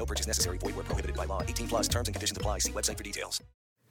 No purchase necessary. Void where prohibited by law. 18 plus terms and conditions apply. See website for details.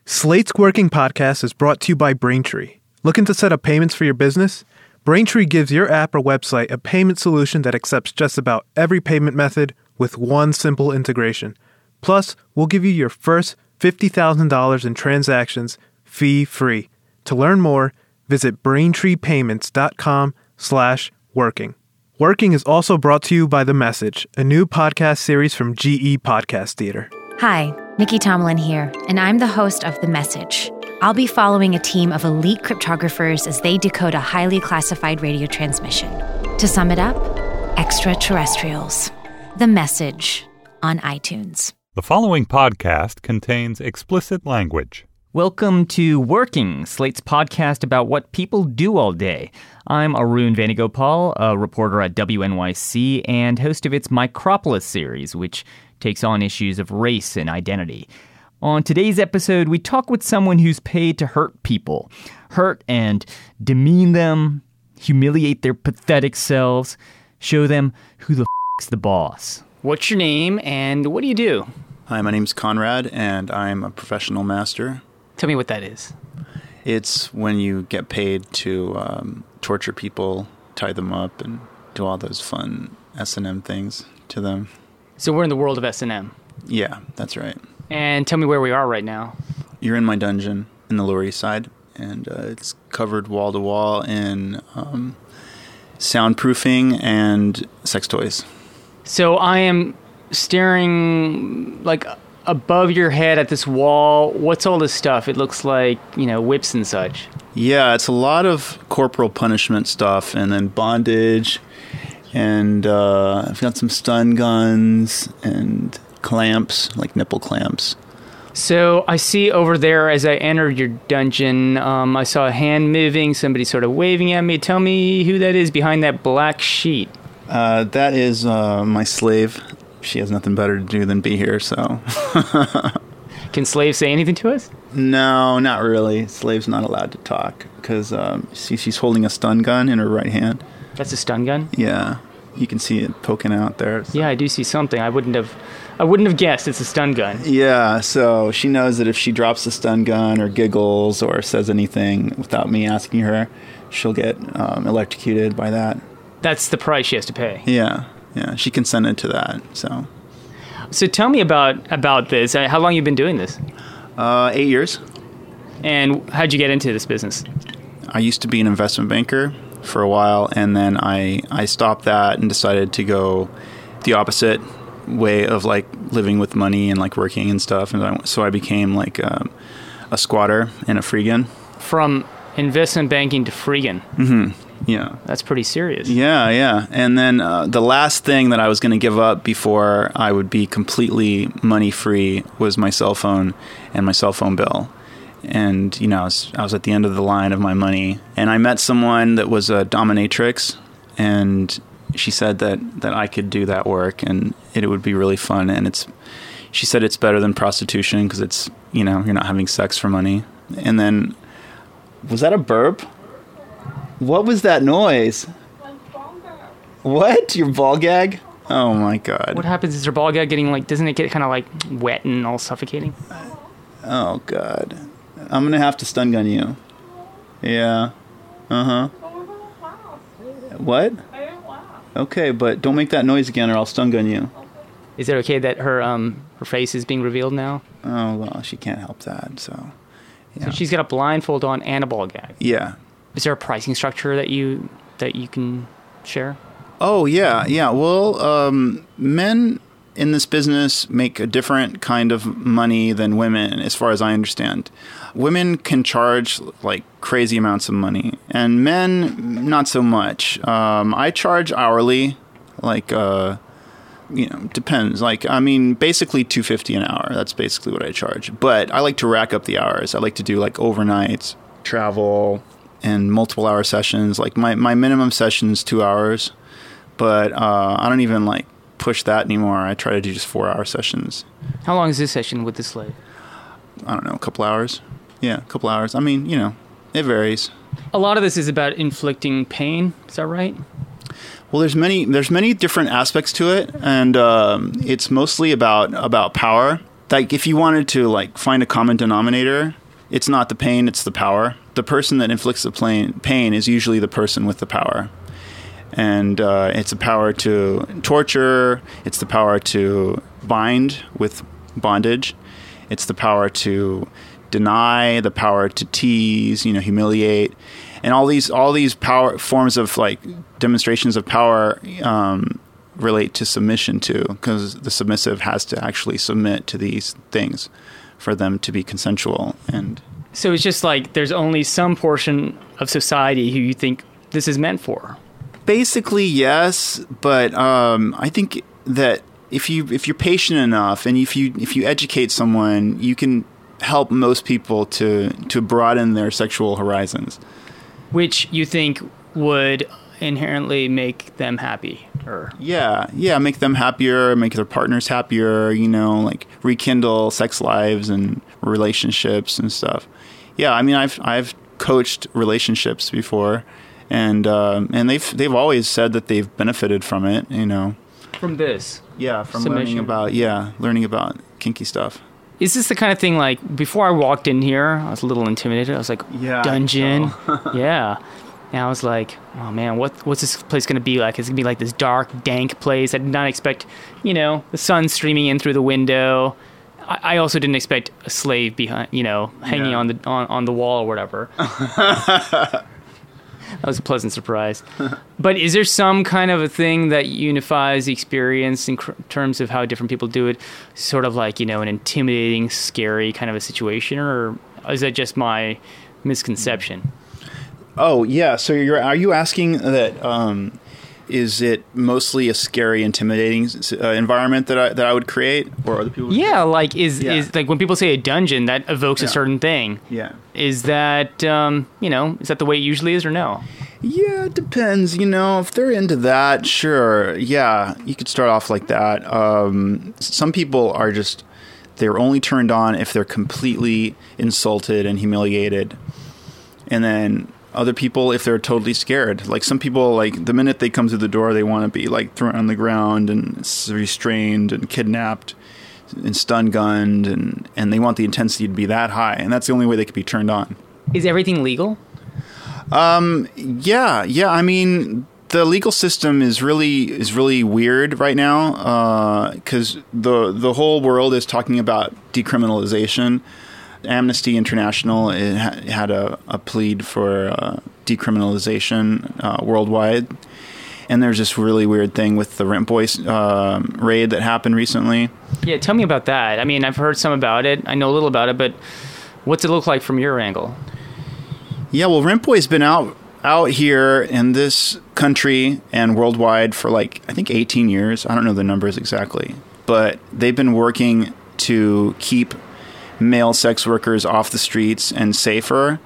Slate's Working Podcast is brought to you by Braintree. Looking to set up payments for your business? Braintree gives your app or website a payment solution that accepts just about every payment method with one simple integration. Plus, we'll give you your first $50,000 in transactions fee-free. To learn more, visit braintreepayments.com slash working. Working is also brought to you by The Message, a new podcast series from GE Podcast Theater. Hi, Nicky Tomalin here, and I'm the host of The Message. I'll be following a team of elite cryptographers as they decode a highly classified radio transmission. To sum it up, extraterrestrials. The Message on iTunes. The following podcast contains explicit language. Welcome to Working, Slate's podcast about what people do all day. I'm Arun Venugopal, a reporter at WNYC and host of its Micropolis series, which takes on issues of race and identity. On today's episode, we talk with someone who's paid to hurt people, hurt and demean them, humiliate their pathetic selves, show them who the f's the boss. What's your name and what do you do? Hi, my name's Conrad, and I'm a professional master. Tell me what that is. It's when you get paid to um, torture people, tie them up, and do all those fun S and M things to them. So we're in the world of S&M. Yeah, that's right. And tell me where we are right now. You're in my dungeon in the Lower East Side, and uh, it's covered wall to wall in um, soundproofing and sex toys. So I am staring like above your head at this wall. What's all this stuff? It looks like, you know, whips and such. Yeah, it's a lot of corporal punishment stuff, and then bondage, and uh, I've got some stun guns and clamps, like nipple clamps. So I see over there as I entered your dungeon, um, I saw a hand moving, somebody sort of waving at me. Tell me who that is behind that black sheet. Uh, that is uh, my slave. She has nothing better to do than be here, so. Can slaves say anything to us? no, not really. Slave's not allowed to talk because um, see, she's holding a stun gun in her right hand. That's a stun gun. Yeah, you can see it poking out there. Yeah, I do see something. I wouldn't have, I wouldn't have guessed it's a stun gun. Yeah, so she knows that if she drops the stun gun or giggles or says anything without me asking her, she'll get um, electrocuted by that. That's the price she has to pay. Yeah, yeah, she consented to that. So, So tell me about about this. Uh, How long you been doing this? uh, eight years. And how'd you get into this business? I used to be an investment banker for a while, and then I I stopped that and decided to go the opposite way of like living with money and like working and stuff. And I, so I became like um, a squatter and a freegan. From investment banking to freegan. Yeah. That's pretty serious. Yeah, yeah. And then uh, the last thing that I was going to give up before I would be completely money free was my cell phone and my cell phone bill. And, you know, I was, I was at the end of the line of my money. And I met someone that was a dominatrix, and she said that, that I could do that work and it, would be really fun. And it's, she said it's better than prostitution because it's, you know, you're not having sex for money. And then, was that a burp? What was that noise? What? Your ball gag? Oh my god. What happens is your ball gag getting like doesn't it get kind of like wet and all suffocating? Oh god. I'm gonna have to stun gun you. Yeah. Uh huh. What? Okay, but don't make that noise again or I'll stun gun you. Is it okay that her um her face is being revealed now? Oh well, she can't help that, so. So she's got a blindfold on and a ball gag. Yeah. Is there a pricing structure that you that you can share? Oh yeah, yeah. Well, um, men in this business make a different kind of money than women, as far as I understand. Women can charge like crazy amounts of money, and men not so much. Um, I charge hourly, like uh, you know depends. Like I mean, basically two fifty an hour. That's basically what I charge. But I like to rack up the hours. I like to do like overnights, travel, and multiple hour sessions. Like my my minimum session is two hours, but uh, I don't even like push that anymore. I try to do just four hour sessions. How long is this session with the slave? I don't know, a couple hours. Yeah, a couple hours. I mean, you know, it varies. A lot of this is about inflicting pain. Is that right? Well, there's many there's many different aspects to it, and um, it's mostly about about power. Like if you wanted to like find a common denominator, it's not the pain, it's the power. The person that inflicts the pain, is usually the person with the power, and uh, it's the power to torture. It's the power to bind with bondage. It's the power to deny, the power to tease, you know, humiliate, and all these all these power forms of like demonstrations of power um, relate to submission too, because the submissive has to actually submit to these things for them to be consensual. And So it's just like there's only some portion of society who you think this is meant for. basically yes, but um, I think that if you if you're patient enough and if you if you educate someone, you can help most people to to broaden their sexual horizons. which you think would inherently make them happy or Yeah, yeah, make them happier, make their partners happier, you know, like rekindle sex lives and relationships and stuff. Yeah, I mean, I've I've coached relationships before, and um, and they've they've always said that they've benefited from it. You know, from this yeah, from Submission. learning about yeah, learning about kinky stuff. is this the kind of thing like before i walked in here i was a little intimidated i was like Yeah, dungeon yeah and i was like oh man what what's this place going to be like it's going to be like this dark dank place i did not expect you know the sun streaming in through the window I I also didn't expect a slave behind, you know, hanging Yeah. on the on, on the wall or whatever. that was a pleasant surprise. but is there some kind of a thing that unifies the experience in cr- terms of how different people do it? Sort of like you know, an intimidating, scary kind of a situation, or is that just my misconception? Oh yeah, so you're are you asking that? Um, is it mostly a scary, intimidating uh, environment that I that I would create, or other people? Yeah, like is Yeah. is like when people say a dungeon, that evokes a certain thing. Yeah. Is that um, you know is that the way it usually is or no? Yeah, it depends. You know, if they're into that, sure. Yeah, you could start off like that. Um, some people are just, they're only turned on if they're completely insulted and humiliated. And then other people, if they're totally scared. Like some people, like the minute they come through the door, they want to be like thrown on the ground and restrained and kidnapped and stun gunned. And, and they want the intensity to be that high. And that's the only way they could be turned on. Is everything legal? Um, yeah, yeah. I mean, the legal system is really is really weird right now because the the whole world is talking about decriminalization. Amnesty International it ha- had a, a plead for uh, decriminalization uh, worldwide. And there's this really weird thing with the Rent Boys um raid that happened recently. Yeah, tell me about that. I mean, I've heard some about it. I know a little about it, but what's it look like from your angle? Yeah, well, Rent Boy's been out out here in this country and worldwide for like I think 18 years. I don't know the numbers exactly, but they've been working to keep male sex workers off the streets and safer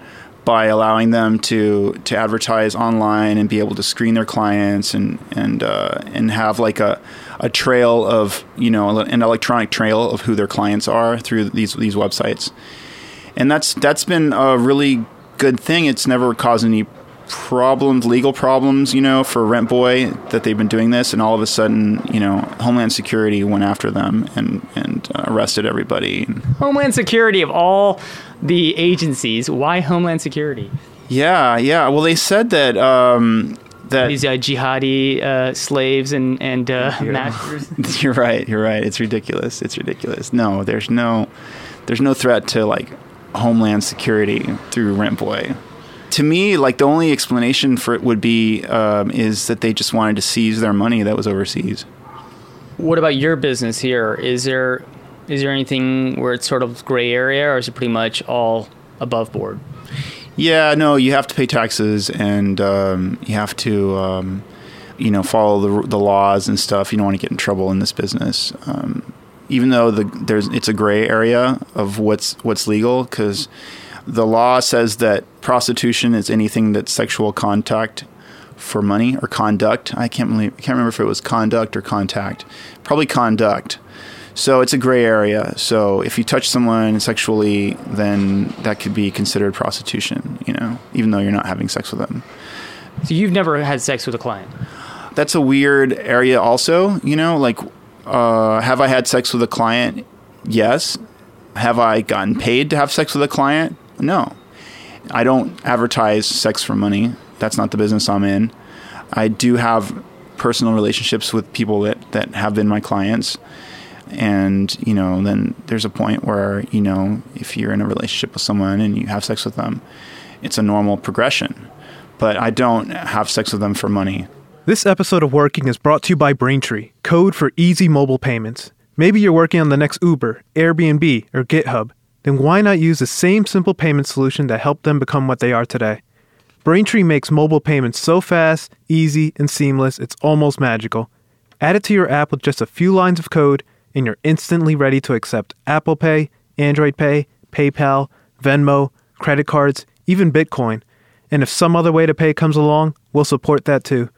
by allowing them to to advertise online and be able to screen their clients and and uh, and have like a a trail of you know an electronic trail of who their clients are through these these websites and that's that's been a really good thing. It's never caused any problems, legal problems, you know, for Rent Boy that they've been doing this, and all of a sudden, you know, Homeland Security went after them and and uh, arrested everybody. Homeland Security of all the agencies, why Homeland Security? Yeah, yeah. Well, they said that um, that These uh, jihadi uh, slaves and and uh, masters. You're right. You're right. It's ridiculous. It's ridiculous. No, there's no, there's no threat to like Homeland Security through Rent Boy. To me, like the only explanation for it would be um, is that they just wanted to seize their money that was overseas. What about your business here? Is there is there anything where it's sort of gray area, or is it pretty much all above board? Yeah, no, you have to pay taxes and um, you have to um, you know, follow the, the laws and stuff. You don't want to get in trouble in this business. Um, even though the, there's it's a gray area of what's what's legal because the law says that prostitution is anything that's sexual contact for money or conduct. I can't really, can't remember if it was conduct or contact. Probably conduct. So it's a gray area. So if you touch someone sexually, then that could be considered prostitution, you know, even though you're not having sex with them. So you've never had sex with a client? That's a weird area also, you know, like uh, have I had sex with a client? Yes. Have I gotten paid to have sex with a client? No. I don't advertise sex for money. That's not the business I'm in. I do have personal relationships with people that, that have been my clients and you know then there's a point where you know if you're in a relationship with someone and you have sex with them it's a normal progression but i don't have sex with them for money This episode of Working is brought to you by Braintree, code for easy mobile payments. Maybe you're working on the next Uber, Airbnb, or GitHub. Then why not use the same simple payment solution that helped them become what they are today? Braintree makes mobile payments so fast, easy, and seamless, it's almost magical. Add it to your app with just a few lines of code, and you're instantly ready to accept Apple Pay, Android Pay, PayPal, Venmo, credit cards, even Bitcoin. And if some other way to pay comes along, we'll support that too.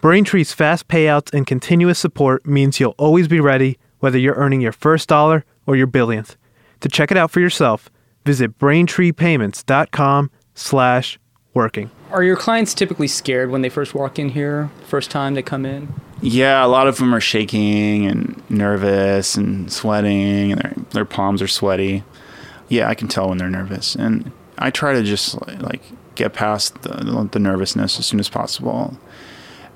Braintree's fast payouts and continuous support means you'll always be ready, whether you're earning your first dollar or your billionth. To check it out for yourself, visit braintreepayments.com slash working. Are your clients typically scared when they first walk in here, first time they come in? yeah a lot of them are shaking and nervous and sweating and their, their palms are sweaty yeah i can tell when they're nervous and i try to just like get past the, the nervousness as soon as possible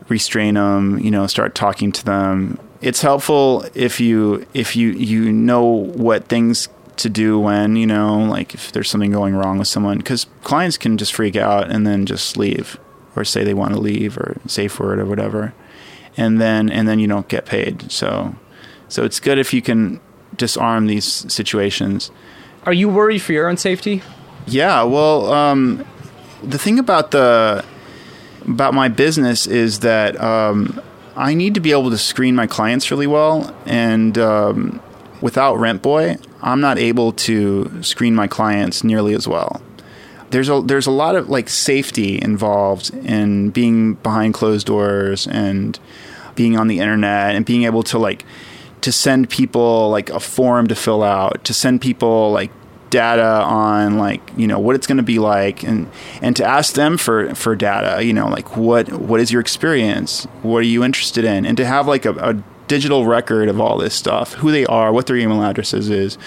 restrain them you know start talking to them it's helpful if you if you you know what things to do when you know like if there's something going wrong with someone because clients can just freak out and then just leave or say they want to leave or safe word or whatever. And then and then you don't get paid. So so it's good if you can disarm these situations. Are you worried for your own safety? yeah, well, um, the thing about the about my business is that um, I need to be able to screen my clients really well, and um, without Rent Boy, I'm not able to screen my clients nearly as well. There's a there's a lot of like safety involved in being behind closed doors and being on the internet and being able to like to send people like a form to fill out, to send people like data on like you know what it's going to be like and and to ask them for for data you know like what what is your experience what are you interested in and to have like a, a digital record of all this stuff who they are what their email addresses is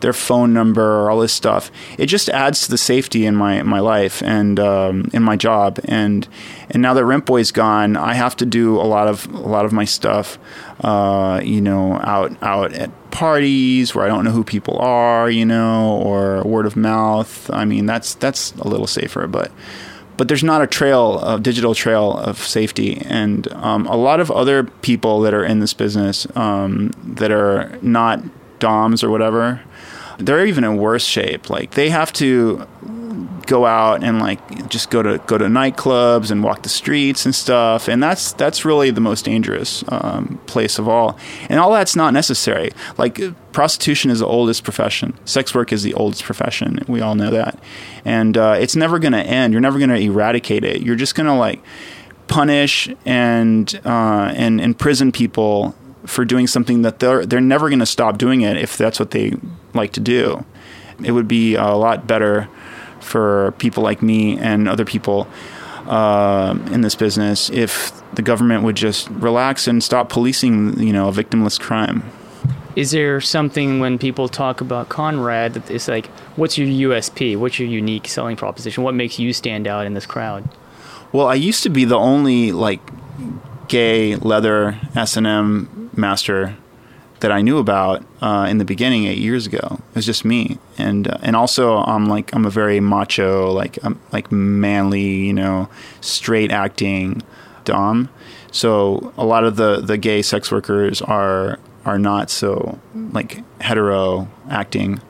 their phone number all this stuff it just adds to the safety in my my life and um, in my job and and now that rent boy's gone i have to do a lot of a lot of my stuff uh, you know out out at parties where I don't know who people are, you know, or word of mouth. I mean, that's that's a little safer, but but there's not a trail, a digital trail of safety, and um, a lot of other people that are in this business um, that are not DOMs or whatever, they're even in worse shape. Like they have to go out and like just go to go to nightclubs and walk the streets and stuff and that's that's really the most dangerous um, place of all. And all that's not necessary. Like prostitution is the oldest profession. Sex work is the oldest profession. We all know that. And uh, it's never going to end. You're never going to eradicate it. You're just going to like punish and uh, and imprison people for doing something that they're they're never going to stop doing it if that's what they like to do it would be a lot better for people like me and other people uh, in this business if the government would just relax and stop policing, you know, a victimless crime. Is there something when people talk about Conrad that it's like, what's your USP? What's your unique selling proposition? What makes you stand out in this crowd? Well, I used to be the only like gay leather S and M master that I knew about uh, in the beginning eight years ago. It was just me, and uh, and also I'm like I'm a very macho, like I'm like manly, you know, straight acting dom. So a lot of the the gay sex workers are are not so like hetero acting.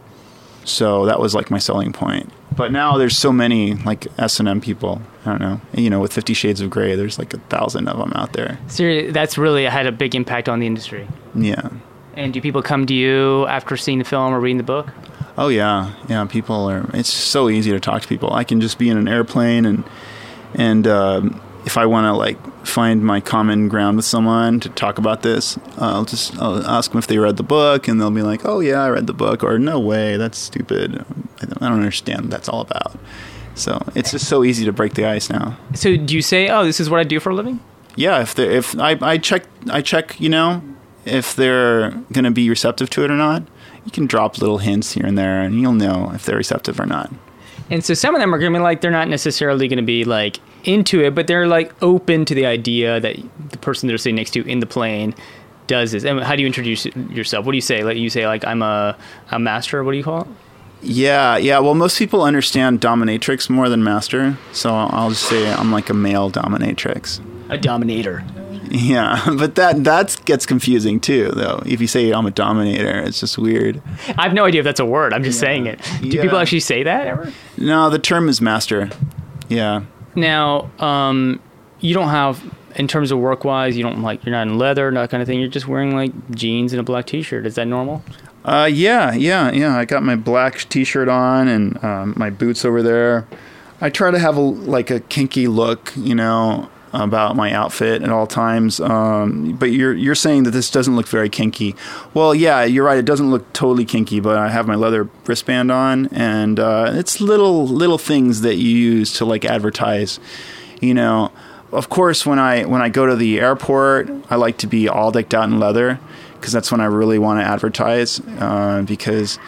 So that was like my selling point. But now there's so many like S and M people. I don't know. You know, with Fifty Shades of Grey, there's like a thousand of them out there. So that's really had a big impact on the industry. Yeah. And do people come to you after seeing the film or reading the book? Oh yeah, yeah. People are. It's so easy to talk to people. I can just be in an airplane and and um, if I want to like find my common ground with someone to talk about this, I'll just I'll ask them if they read the book, and they'll be like, "Oh yeah, I read the book," or "No way, that's stupid. I don't, I don't understand what that's all about." So it's just so easy to break the ice now. So do you say, "Oh, this is what I do for a living"? Yeah, if they if I, I check I check you know if they're going to be receptive to it or not. You can drop little hints here and there, and you'll know if they're receptive or not. And so some of them are going to be like they're not necessarily going to be like into it, but they're like open to the idea that the person they're sitting next to in the plane does this. And how do you introduce yourself? What do you say? Like you say like I'm a a master. What do you call it? Yeah, yeah. Well, most people understand dominatrix more than master, so I'll just say I'm like a male dominatrix. A dominator. Yeah, but that that gets confusing too, though. If you say I'm a dominator, it's just weird. I have no idea if that's a word. I'm just saying it. Do Yeah. people actually say that ever? No, the term is master. Yeah. Now, um, you don't have, in terms of work wise, you don't like, you're not in leather, that kind of thing. You're just wearing like jeans and a black t shirt. Is that normal? Uh, yeah, yeah, yeah. I got my black T-shirt on and um, my boots over there. I try to have a like a kinky look, you know, about my outfit at all times. Um, but you're you're saying that this doesn't look very kinky. Well, yeah, you're right. It doesn't look totally kinky, but I have my leather wristband on, and uh, it's little little things that you use to like advertise. You know, of course, when I when I go to the airport, I like to be all decked out in leather because that's when I really want to advertise. Uh, because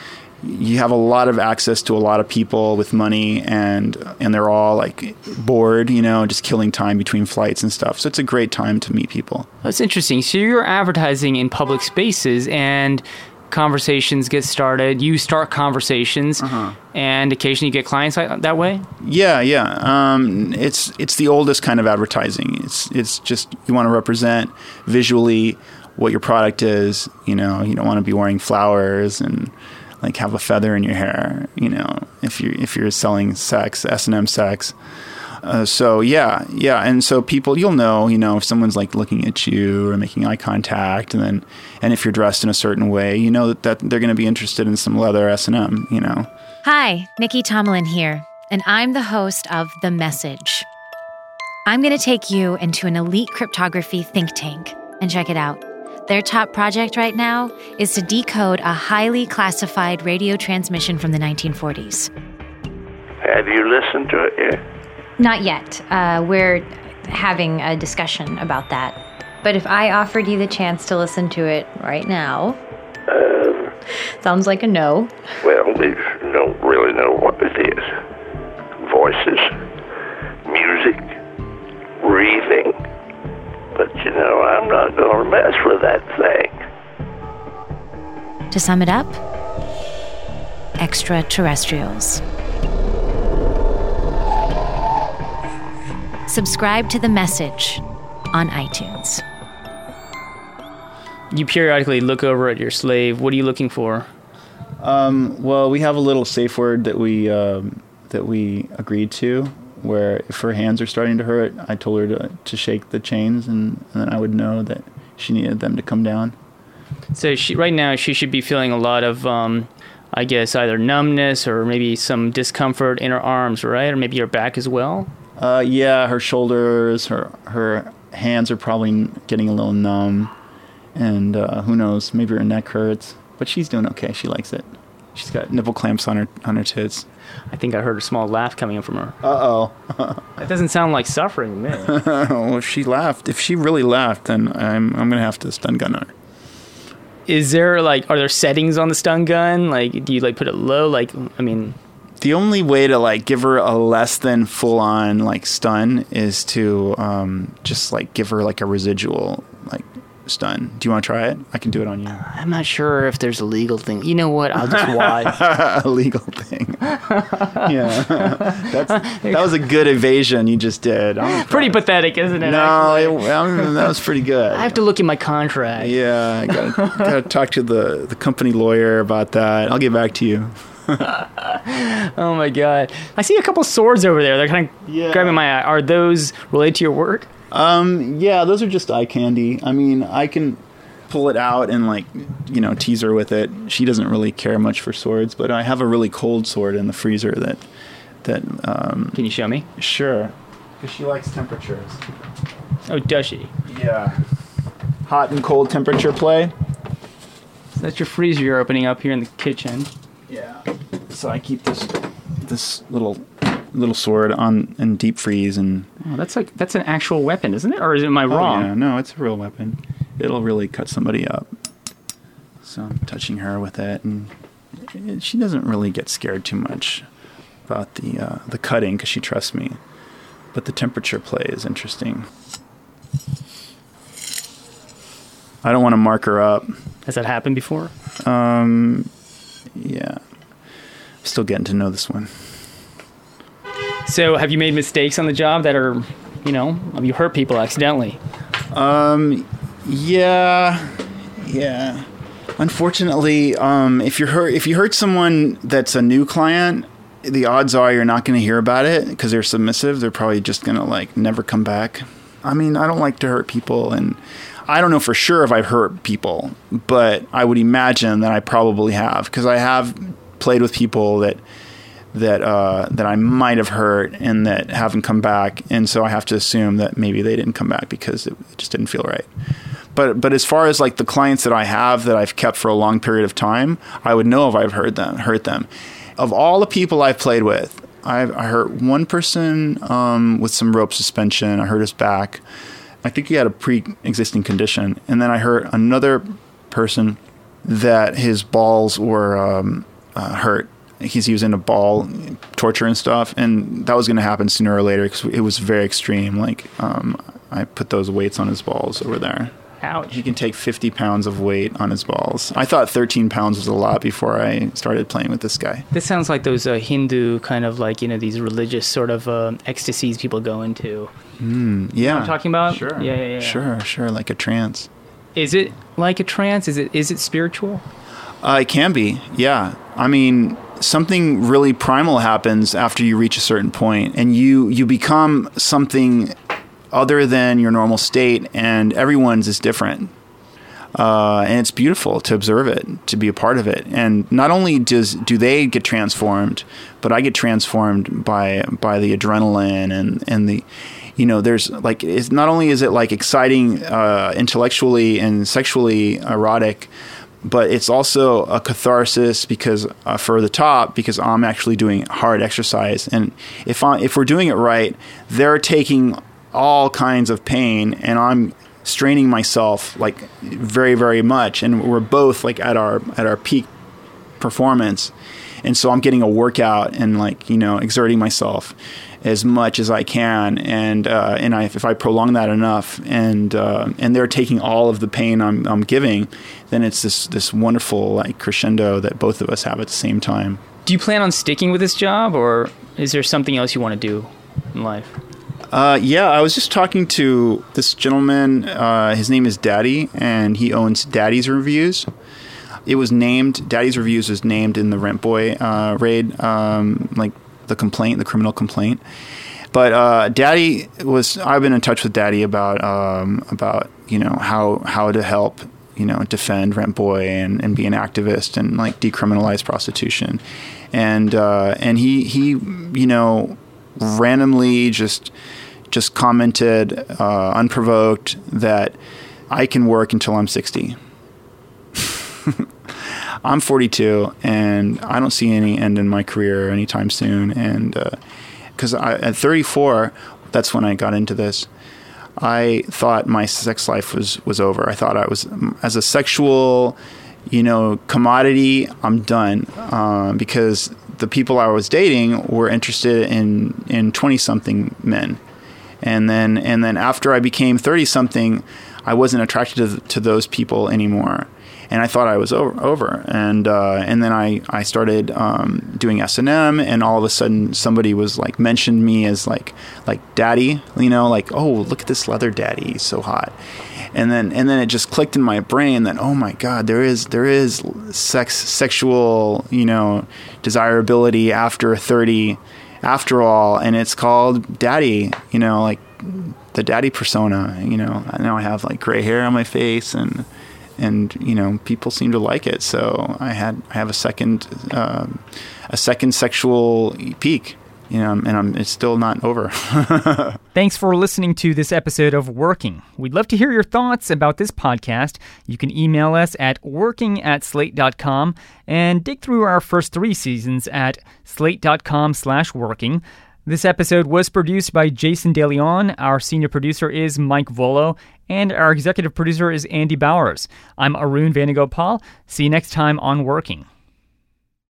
you have a lot of access to a lot of people with money, and and they're all like bored, you know, just killing time between flights and stuff. So it's a great time to meet people. That's interesting. So you're advertising in public spaces and conversations get started. You start conversations and occasionally you get clients like- that way? Yeah, yeah. Um, it's it's the oldest kind of advertising. It's it's just you want to represent visually what your product is. You know, you don't want to be wearing flowers and like have a feather in your hair. You know, if you if you're selling sex, S and M sex. Uh, so yeah, yeah, and so people, you'll know, you know, if someone's like looking at you or making eye contact, and then, and if you're dressed in a certain way, you know that, that they're going to be interested in some leather S and M, you know. Hi, Nicky Tomalin here, and I'm the host of The Message. I'm going to take you into an elite cryptography think tank and check it out. Their top project right now is to decode a highly classified radio transmission from the 1940s. Have you listened to it yet? Not yet. Uh, we're having a discussion about that. But if I offered you the chance to listen to it right now, sounds like a no. Well, we don't really know what it is. Voices, not going to mess with that thing. To sum it up, extraterrestrials. Subscribe to The Message on iTunes. You periodically look over at your slave. What are you looking for? Um, well, we have a little safe word that we um, that we agreed to, where if her hands are starting to hurt, I told her to, to shake the chains, and, and then I would know that she needed them to come down. So she, right now, she should be feeling a lot of, um, I guess, either numbness or maybe some discomfort in her arms, right? Or maybe her back as well. Uh, yeah, her shoulders, her her hands are probably getting a little numb, and uh, who knows, maybe her neck hurts, but she's doing okay. She likes it. She's got nipple clamps on her on her tits. I think I heard a small laugh coming in from her. Uh oh. That doesn't sound like suffering man. well, if she laughed, if she really laughed, then I'm I'm gonna have to stun gun her. Is there like, are there settings on the stun gun? Like, do you like put it low? Like, I mean, the only way to like give her a less than full on like stun is to um, just like give her like a residual like stun. Do you want to try it? I can do it on you. I'm not sure if there's a legal thing. You know what? I'll just watch. a legal thing. yeah, that's that was a good evasion you just did. Pretty pathetic, isn't it? no, it, I mean, that was pretty good. I have to look at my contract. yeah, I gotta, gotta talk to the the company lawyer about that. I'll get back to you. oh my god! I see a couple swords over there. They're kind of Yeah. grabbing my eye. Are those related to your work? Um, yeah, those are just eye candy. I mean, I can pull it out and like, you know, tease her with it. She doesn't really care much for swords, but I have a really cold sword in the freezer that that um Can you show me? sure. Cuz she likes temperatures. Oh, does she? Yeah. Hot and cold temperature play. So that's your freezer you're opening up here in the kitchen. Yeah. So I keep this this little little sword on in deep freeze and Oh, that's like that's an actual weapon, isn't it? Or is it am I Oh, yeah, no, it's a real weapon. It'll really cut somebody up. So I'm touching her with it, and it- she doesn't really get scared too much about the uh, the cutting because she trusts me. But the temperature play is interesting. I don't want to mark her up. Has that happened before? Um, yeah, still getting to know this one. So, have you made mistakes on the job that are, you know, have you hurt people accidentally? Um, yeah, yeah. Unfortunately, um, if you hurt if you hurt someone that's a new client, the odds are you're not going to hear about it because they're submissive. They're probably just going to like never come back. I mean, I don't like to hurt people, and I don't know for sure if I've hurt people, but I would imagine that I probably have because I have played with people that that uh, that I might have hurt and that haven't come back, and so I have to assume that maybe they didn't come back because it just didn't feel right. But but as far as like the clients that I have that I've kept for a long period of time, I would know if I've hurt them. Hurt them. Of all the people I've played with, I've, I hurt one person um, with some rope suspension. I hurt his back. I think he had a pre-existing condition, and then I hurt another person that his balls were um, uh, hurt. He's using a ball torture and stuff, and that was going to happen sooner or later because it was very extreme. Like um, I put those weights on his balls over there. Ouch. He can take 50 pounds of weight on his balls. I thought 13 pounds was a lot before I started playing with this guy. This sounds like those uh, Hindu kind of like you know these religious sort of uh, ecstasies people go into. Mm, yeah, I'm talking about? Sure, Yeah, yeah, yeah. sure, sure, like a trance. Is it like a trance? Is it is it spiritual? Uh, it can be, yeah. I mean, something really primal happens after you reach a certain point, and you you become something other than your normal state, and everyone's is different. Uh, and it's beautiful to observe it, to be a part of it. And not only does do they get transformed, but I get transformed by by the adrenaline and and the you know there's like it's not only is it like exciting uh, intellectually and sexually erotic but it's also a catharsis because uh, for the top because I'm actually doing hard exercise. And if I if we're doing it right they're taking all kinds of pain and I'm straining myself like very very much. And we're both like at our at our peak performance. And so I'm getting a workout and like you know exerting myself as much as I can and uh, and I, if I prolong that enough and uh, and they're taking all of the pain I'm, I'm giving then it's this this wonderful like crescendo that both of us have at the same time Do you plan on sticking with this job, or is there something else you want to do in life? Uh, yeah, I was just talking to this gentleman. Uh, his name is Daddy, and he owns Daddy's Reviews. It was named Daddy's Reviews was named in the Rent Boy uh, raid, um, like the complaint, the criminal complaint. But uh, Daddy was. I've been in touch with Daddy about um, about you know how how to help you know defend Rent Boy and, and be an activist and like decriminalize prostitution, and uh, and he he you know randomly just just commented uh, unprovoked that I can work until I'm 60. I'm 42 and I don't see any end in my career anytime soon. And because at 34, that's when I got into this. I thought my sex life was was over. I thought I was as a sexual, you know, commodity. I'm done uh, because the people I was dating were interested in in 20 something men, and then and then after I became 30 something, I wasn't attracted to, to those people anymore. And I thought I was over, over. and uh, and then I I started um, doing S and M, and all of a sudden somebody was like mentioned me as like like daddy, you know, like oh look at this leather daddy, he's so hot, and then and then it just clicked in my brain that oh my god there is there is sex sexual you know desirability after 30 after all and it's called daddy you know like the daddy persona you know i know i have like gray hair on my face and and you know people seem to like it so i had i have a second um, a second sexual peak you know, and I'm, it's still not over. Thanks for listening to this episode of Working. We'd love to hear your thoughts about this podcast. You can email us at working at slate.com and dig through our first three seasons at slate.com slash working. This episode was produced by Jason DeLeon. Our senior producer is Mike Vuolo, and our executive producer is Andy Bowers. I'm Arun Venugopal. See you next time on Working.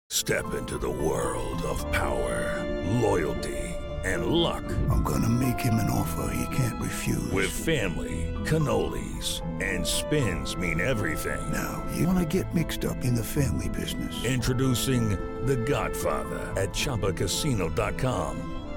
Step into the world of power, loyalty, and luck. I'm gonna make him an offer he can't refuse. With family, cannolis, and spins mean everything. Now, you wanna get mixed up in the family business. Introducing The Godfather at ChumbaCasino.com.